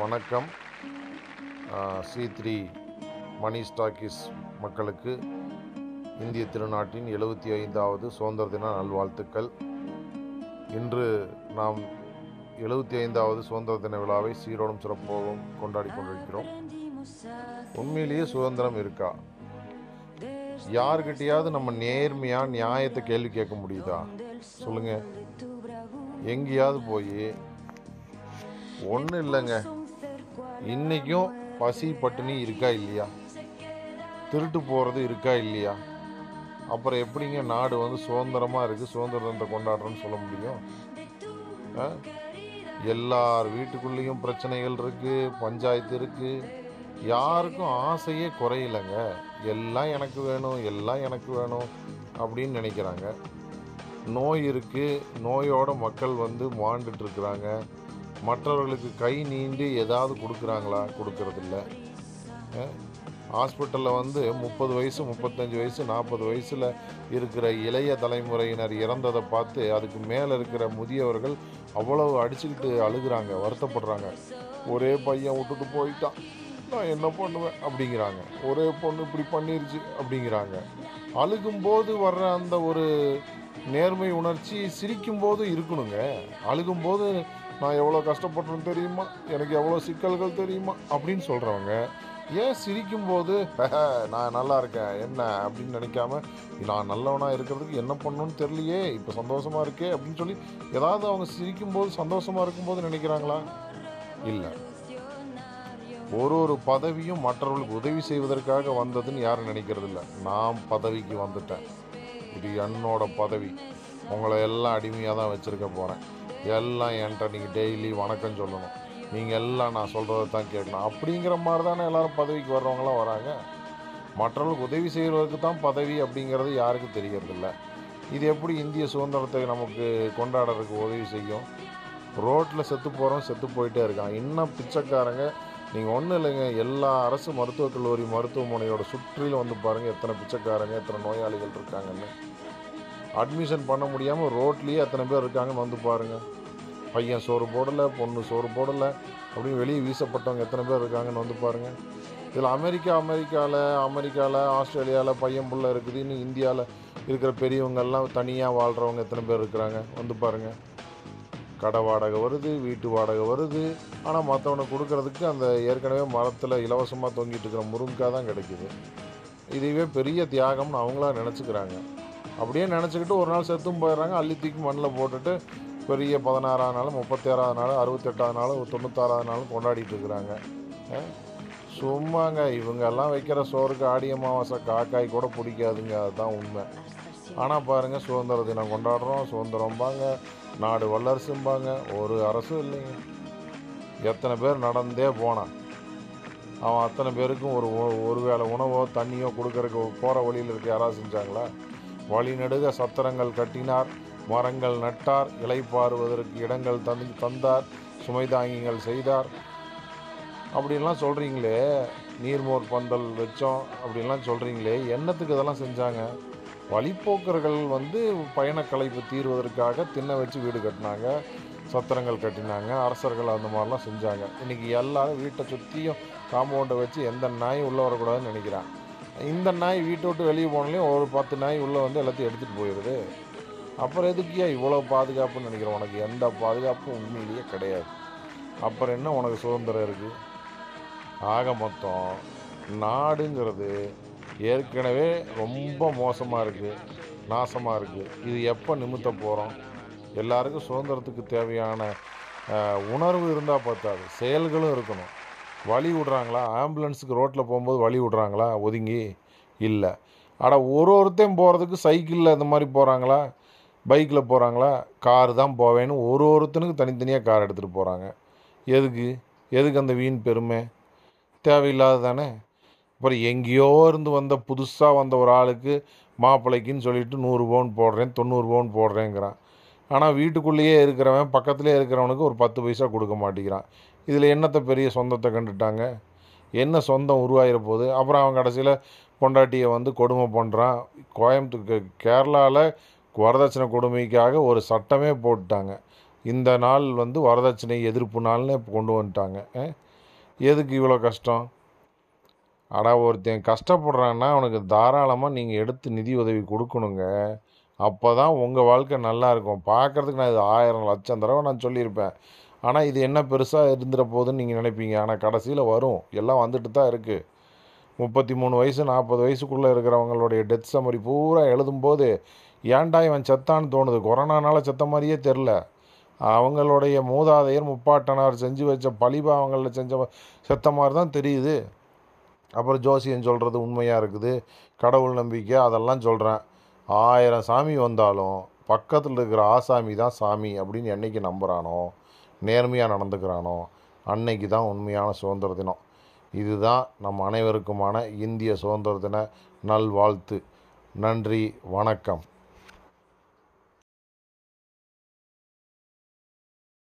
வணக்கம். C three மணி stockists மக்களுக்கு இந்திய திருநாட்டின் எழுபத்தி ஐந்தாவது சுதந்திர தின நல்வாழ்த்துக்கள். இன்று நாம் எழுபத்தி ஐந்தாவது சுதந்திர தின விழாவை சீரோடும் சிறப்போடும் கொண்டாடி கொண்டிருக்கிறோம். உண்மையிலேயே சுதந்திரம் இருக்கா? யாருக்கிட்டையாவது நம்ம நேர்மையாக நியாயத்தை கேள்வி கேட்க முடியுதா? சொல்லுங்க. எங்கேயாவது போய் ஒன்றும் இல்லைங்க. இன்றைக்கும் பசி பட்டினி இருக்கா இல்லையா? திருட்டு போகிறது இருக்கா இல்லையா? அப்புறம் எப்படிங்க நாடு வந்து சுதந்திரமாக இருக்குது சுதந்திரத்தை கொண்டாடுறோன்னு சொல்ல முடியும்? ஆ? எல்லார் வீட்டுக்குள்ளேயும் பிரச்சனைகள் இருக்குது பஞ்சாயத்து இருக்குது யாருக்கும் ஆசையே குறையிலங்க. எல்லாம் எனக்கு வேணும் எல்லாம் எனக்கு வேணும் அப்படின்னு நினைக்கிறாங்க. நோய் இருக்குது நோயோட மக்கள் வந்து மாண்டுட்டு இருக்கிறாங்க. மற்றவர்களுக்கு கை நீண்டி ஏதாவது கொடுக்குறாங்களா? கொடுக்கறதில்ல. ஹாஸ்பிட்டலில் வந்து முப்பது வயசு முப்பத்தஞ்சு வயசு நாற்பது வயசில் இருக்கிற இளைய தலைமுறையினர் இறந்ததை பார்த்து அதுக்கு மேலே இருக்கிற முதியவர்கள் அவ்வளவு அடிச்சுக்கிட்டு அழுகுறாங்க வருத்தப்படுறாங்க. ஒரே பையன் விட்டுட்டு போயிட்டான். நான் என்ன பண்ணுவேன்? அப்படிங்கிறாங்க. ஒரே பொண்ணு இப்படி பண்ணிருச்சு அப்படிங்கிறாங்க. அழுகும்போது வர்ற அந்த ஒரு நேர்மை உணர்ச்சி சிரிக்கும்போது இருக்கணுங்க. அழுகும்போது நான் எவ்வளோ கஷ்டப்பட்டேன்னு தெரியுமா? எனக்கு எவ்வளோ சிக்கல்கள் தெரியுமா? அப்படின்னு சொல்கிறவங்க ஏன் சிரிக்கும்போது நான் நல்லா இருக்கேன் என்ன? அப்படின்னு நினைக்காம நான் நல்லவனாக இருக்கிறதுக்கு என்ன பண்ணணும்னு தெரியலையே இப்போ சந்தோஷமாக இருக்கே அப்படின்னு சொல்லி ஏதாவது அவங்க சிரிக்கும்போது சந்தோஷமாக இருக்கும்போது நினைக்கிறாங்களா? இல்லை. ஒரு ஒரு பதவியும் மற்றவர்களுக்கு உதவி செய்வதற்காக வந்ததுன்னு யாரும் நினைக்கிறது இல்லை நான் பதவிக்கு வந்துட்டேன். இது என்னோட பதவி. உங்களை எல்லாம் அடிமையாக தான் வச்சுருக்க போகிறேன் எல்லாம் என்கிட்ட நீங்கள் டெய்லி வணக்கம் சொல்லணும். நீங்கள் எல்லாம் நான் சொல்கிறத தான் கேட்கணும். அப்படிங்கிற மாதிரி தானே எல்லோரும் பதவிக்கு வர்றவங்களாம் வராங்க. மற்றவர்களுக்கு உதவி செய்கிறதுக்கு தான் பதவி அப்படிங்கிறது யாருக்கும் தெரியறதில்ல. இது எப்படி இந்திய சுதந்திரத்தை நமக்கு கொண்டாடுறதுக்கு உதவி செய்யும்? ரோட்டில் செத்து போகிறோம் செத்து போயிட்டே இருக்கான். இன்னும் பிச்சைக்காரங்க நீங்கள் ஒன்றும் இல்லைங்க. எல்லா அரசு மருத்துவக் கல்லூரி மருத்துவமனையோட சுற்றிலும் வந்து பாருங்கள் எத்தனை பிச்சைக்காரங்க எத்தனை நோயாளிகள் இருக்காங்கன்னு. அட்மிஷன் பண்ண முடியாமல் ரோட்லேயே எத்தனை பேர் இருக்காங்கன்னு வந்து பாருங்கள் பையன் சோறு போடலை பொண்ணு சோறு போடலை அப்படின்னு வெளியே வீசப்பட்டவங்க எத்தனை பேர் இருக்காங்கன்னு வந்து பாருங்கள் இதில் அமெரிக்கா அமெரிக்காவில் அமெரிக்காவில் ஆஸ்திரேலியாவில் பையன் புள்ள இருக்குது இன்னும் இந்தியாவில் இருக்கிற பெரியவங்கெல்லாம் தனியாக வாழ்கிறவங்க எத்தனை பேர் இருக்கிறாங்க வந்து பாருங்கள் கடை வாடகை வருது வீட்டு வாடகை வருது. ஆனால் மற்றவனை கொடுக்கறதுக்கு அந்த ஏற்கனவே மரத்தில் இலவசமாக தொங்கிட்டு இருக்கிற முருங்கைக்காய் தான் கிடைக்குது. இதுவே பெரிய தியாகம்னு அவங்களா நினச்சிக்கிறாங்க. அப்படியே நினச்சிக்கிட்டு ஒரு நாள் செத்தும் போயிடுறாங்க. அள்ளி தூக்கி மண்ணில் போட்டுட்டு பெரிய பதினாறாவது நாள் முப்பத்தேறாவது நாள் அறுபத்தெட்டாவது நாள் தொண்ணூத்தாறாவது நாள் கொண்டாடிட்டு இருக்கிறாங்க. சும்மாங்க. இவங்கெல்லாம் வைக்கிற சோறுக்கு ஆடி அமாவாசை காக்காய் கூட பிடிக்காதுங்க. அதுதான் உண்மை. ஆனால் பாருங்கள் சுதந்திர தினம் கொண்டாடுறோம். சுதந்திரம்பாங்க. நாடு வல்லரசும்பாங்க. ஒரு அரசும் இல்லைங்க. எத்தனை பேர் நடந்தே போனான். அவன் அத்தனை பேருக்கும் ஒரு ஒரு வேளை உணவோ தண்ணியோ கொடுக்கறக்கு போகிற வழியில் இருக்க யாராவது செஞ்சாங்களா? வழிநெடுக சத்திரங்கள் கட்டினார் மரங்கள் நட்டார் இலை பாருவதற்கு இடங்கள் தந்து தந்தார் சுமைதாங்கிகள் செய்தார். அப்படின்லாம் சொல்கிறீங்களே நீர்மோர் பந்தல் வச்சோம் அப்படின்லாம் சொல்கிறீங்களே என்னத்துக்கு இதெல்லாம் செஞ்சாங்க? வழிப்போக்கர்கள் வந்து பயணக்கலைப்பு தீர்வதற்காக திண்ணை வச்சு வீடு கட்டினாங்க சத்திரங்கள் கட்டினாங்க அரசர்கள் அந்த மாதிரிலாம் செஞ்சாங்க. இன்றைக்கி எல்லாரும் வீட்டை சுற்றியும் காம்பவுண்டை வச்சு எந்த நாயும் உள்ளே வரக்கூடாதுன்னு நினைக்கிறான் இந்த நாய் வீட்டை விட்டு வெளியே போனாலையும் ஒரு பத்து நாய் உள்ளே வந்து எல்லாத்தையும் எடுத்துகிட்டு போயிடுது. அப்புறம் எதுக்கியா இவ்வளோ பாதுகாப்புன்னு நினைக்கிறேன் உனக்கு? எந்த பாதுகாப்பும் உண்மையிலேயே கிடையாது. அப்புறம் என்ன உனக்கு சுதந்திரம் இருக்குது ஆக மொத்தம் நாடுங்கிறது ஏற்கனவே ரொம்ப மோசமாக இருக்குது நாசமாக இருக்குது இது எப்போ நிமித்த போகிறோம் எல்லாருக்கும் சுதந்திரத்துக்கு தேவையான உணர்வு இருந்தால் பத்தாது செயல்களும் இருக்கணும். வழி விடுறாங்களா? ஆம்புலன்ஸுக்கு ரோட்டில் போகும்போது வழி விடுறாங்களா? ஒதுங்கி? இல்லை. ஆனால் ஒரு ஒருத்தையும் போகிறதுக்கு சைக்கிளில் இந்த மாதிரி போகிறாங்களா பைக்கில் போகிறாங்களா கார் தான் போவேன்னு ஒரு ஒருத்தனுக்கு தனித்தனியாக கார் எடுத்துகிட்டு போகிறாங்க எதுக்கு? எதுக்கு அந்த வீண் பெருமை? தேவையில்லாத தானே அப்புறம் எங்கேயோ இருந்து வந்த புதுசாக வந்த ஒரு ஆளுக்கு மாப்பிள்ளைக்குன்னு சொல்லிட்டு நூறு பவுன் போடுறேன் தொண்ணூறு பவுன் போடுறேங்கிறான். ஆனால் வீட்டுக்குள்ளேயே இருக்கிறவன் பக்கத்துலேயே இருக்கிறவனுக்கு ஒரு பத்து பைசா கொடுக்க மாட்டேங்கிறான். இதில் என்னத்தை பெரிய சொந்தத்தை கண்டுட்டாங்க? என்ன சொந்தம் உருவாகிற போகுது அப்புறம் அவன் கடைசியில் பொண்டாட்டியை வந்து கொடுமை பண்ணுறான் கோயம்புத்தூர் கேரளாவில் வரதட்சணை கொடுமைக்காக ஒரு சட்டமே போட்டுட்டாங்க. இந்த நாள் வந்து வரதட்சணை எதிர்ப்பு நாள்னு கொண்டு வந்துட்டாங்க. எதுக்கு இவ்வளோ கஷ்டம்? அடா ஒருத்தன் கஷ்டப்படுறான்னா அவனுக்கு தாராளமாக நீங்கள் எடுத்து நிதி உதவி கொடுக்கணுங்க. அப்போ தான் உங்கள் வாழ்க்கை நல்லா இருக்கும். பார்க்குறதுக்கு நான் இது ஆயிரம் லட்சம் தடவை நான் சொல்லியிருப்பேன். ஆனால் இது என்ன பெருசாக இருந்துட போகுதுன்னு நீங்கள் நினைப்பீங்க. ஆனால் கடைசியில் வரும். எல்லாம் வந்துட்டு தான் இருக்குது முப்பத்தி மூணு வயசு நாற்பது வயசுக்குள்ளே இருக்கிறவங்களுடைய டெத் சம்மரி பூரா எழுதும்போது ஏன்டா இவன் செத்தான்னு தோணுது. கொரோனானால செத்த மாதிரியே தெரில அவங்களுடைய மூதாதையர் முப்பாட்டனார் செஞ்சு வச்ச பழிபாவங்களில் செஞ்ச செத்த மாதிரி தான் தெரியுது. அப்புறம் ஜோசியம் சொல்கிறது உண்மையாக இருக்குது. கடவுள் நம்பிக்கை அதெல்லாம் சொல்கிறேன் ஆயிரம் சாமி வந்தாலும் பக்கத்தில் இருக்கிற ஆசாமி தான் சாமி அப்படின்னு என்றைக்கு நம்புகிறானோ நேர்மையாக நடந்துக்கிறானோ அன்னைக்கு தான் உண்மையான சுதந்திர தினம். இதுதான் நம் அனைவருக்குமான இந்திய சுதந்திர தின நல்வாழ்த்து. நன்றி வணக்கம்.